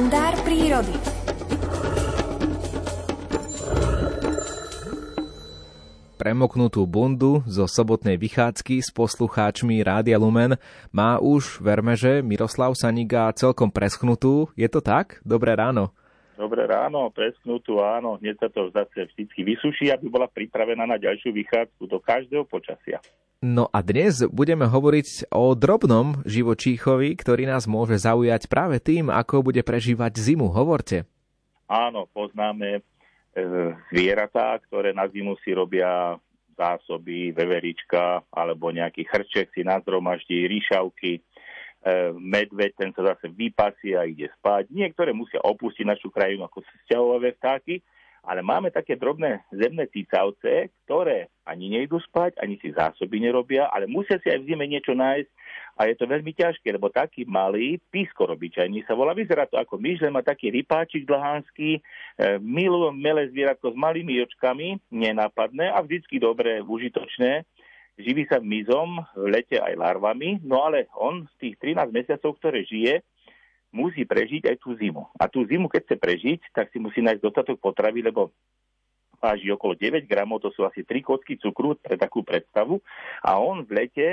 kalendár prírody. Premoknutú bundu zo sobotnej vychádzky s poslucháčmi Rádia Lumen má už, verme, že Miroslav Saniga celkom preschnutú. Je to tak? Dobré ráno. Dobré ráno, preschnutú, áno. Hneď sa to zase vždy vysuší, aby bola pripravená na ďalšiu vychádzku do každého počasia. No a dnes budeme hovoriť o drobnom živočíchovi, ktorý nás môže zaujať práve tým, ako bude prežívať zimu. Hovorte. Áno, poznáme E, zvieratá, ktoré na zimu si robia zásoby, veverička alebo nejaký chrček si nazromaždí, ríšavky, medveď, ten sa zase vypasie a ide spať. Niektoré musia opustiť našu krajinu ako sťahové vtáky, ale máme také drobné zemné cicavce, ktoré ani nejdu spať, ani si zásoby nerobia, ale musia si aj v zime niečo nájsť a je to veľmi ťažké, lebo taký malý pískorobičajný sa volá, vyzerá to ako myš, má taký rypáčik dlhánsky, e, milú, milé zvieratko s malými očkami, nenápadné a vždycky dobré, užitočné. Živí sa mizom, v lete aj larvami, no ale on z tých 13 mesiacov, ktoré žije, musí prežiť aj tú zimu. A tú zimu, keď chce prežiť, tak si musí nájsť dostatok potravy, lebo váži okolo 9 gramov, to sú asi 3 kocky cukru pre takú predstavu. A on v lete,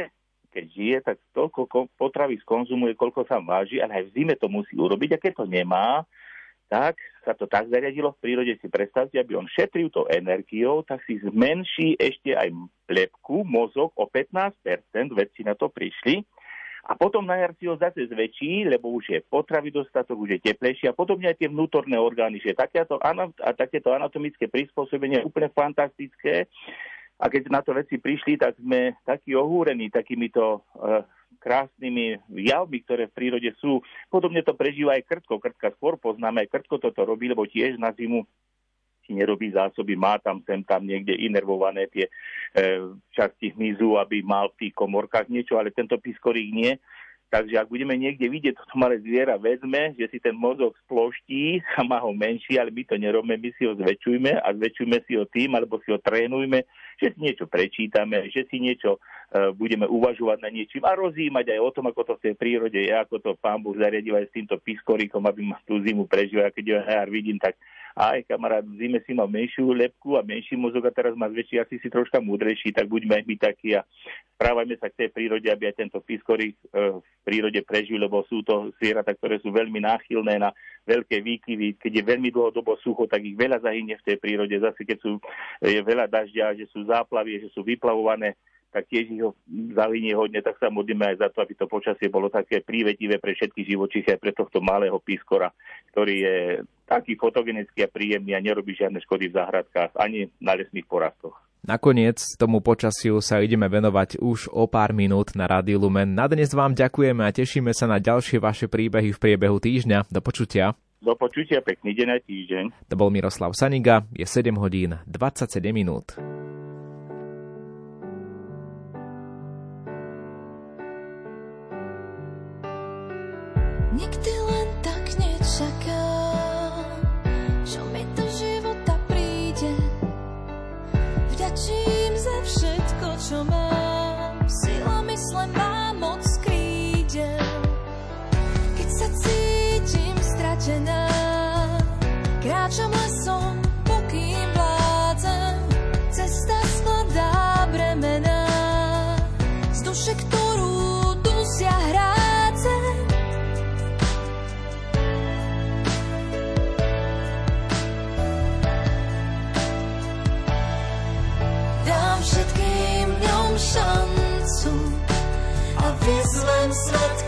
keď žije, tak toľko potravy skonzumuje, koľko sa váži, ale aj v zime to musí urobiť. A keď to nemá, tak sa to tak zariadilo. V prírode, si predstavte, aby on šetril tou energiou, tak si zmenší ešte aj lepku, mozog o 15%, vedci na to prišli, a potom na jar si ho zase zväčší, lebo už je potravy dostatok, už je teplejší. A podobne aj tie vnútorné orgány, že takéto, a takéto anatomické prispôsobenie je úplne fantastické. A keď na to veci prišli, tak sme takí ohúrení takýmito uh, krásnymi javmi, ktoré v prírode sú. Podobne to prežíva aj krtko. Krtka skôr poznáme, aj krtko toto robí, lebo tiež na zimu si nerobí zásoby, má tam sem tam niekde inervované tie e, časti hmyzu, aby mal v tých komorkách niečo, ale tento piskorík nie. Takže ak budeme niekde vidieť toto malé zviera, vezme, že si ten mozog sploští a má ho menší, ale my to nerobíme, my si ho zväčšujme a zväčšujme si ho tým, alebo si ho trénujme, že si niečo prečítame, že si niečo budeme uvažovať na niečím a rozímať aj o tom, ako to v tej prírode je, ako to pán Boh zariadil aj s týmto piskorikom, aby ma tú zimu prežil. A keď ja vidím, tak aj kamarát, v zime si mal menšiu lepku a menší mozog a teraz má väčší, asi si troška múdrejší, tak buďme aj my takí a správajme sa k tej prírode, aby aj tento piskorik e, v prírode prežil, lebo sú to zvieratá, ktoré sú veľmi náchylné na veľké výkyvy. Keď je veľmi dlhodobo sucho, tak ich veľa zahynie v tej prírode. Zase keď sú, je veľa dažďa, že sú záplavy, že sú vyplavované, tak tiež ich ho zahynie hodne, tak sa modlíme aj za to, aby to počasie bolo také prívetivé pre všetky živočichy, aj pre tohto malého pískora, ktorý je taký fotogenický a príjemný a nerobí žiadne škody v záhradkách ani na lesných porastoch. Nakoniec tomu počasiu sa ideme venovať už o pár minút na Rádiu Lumen. Na dnes vám ďakujeme a tešíme sa na ďalšie vaše príbehy v priebehu týždňa. Do počutia. Do počutia, pekný deň aj týždeň. To bol Miroslav Saniga, je 7 hodín 27 minút. Nikdy len tak nečaká šancu a vyzlem svetku.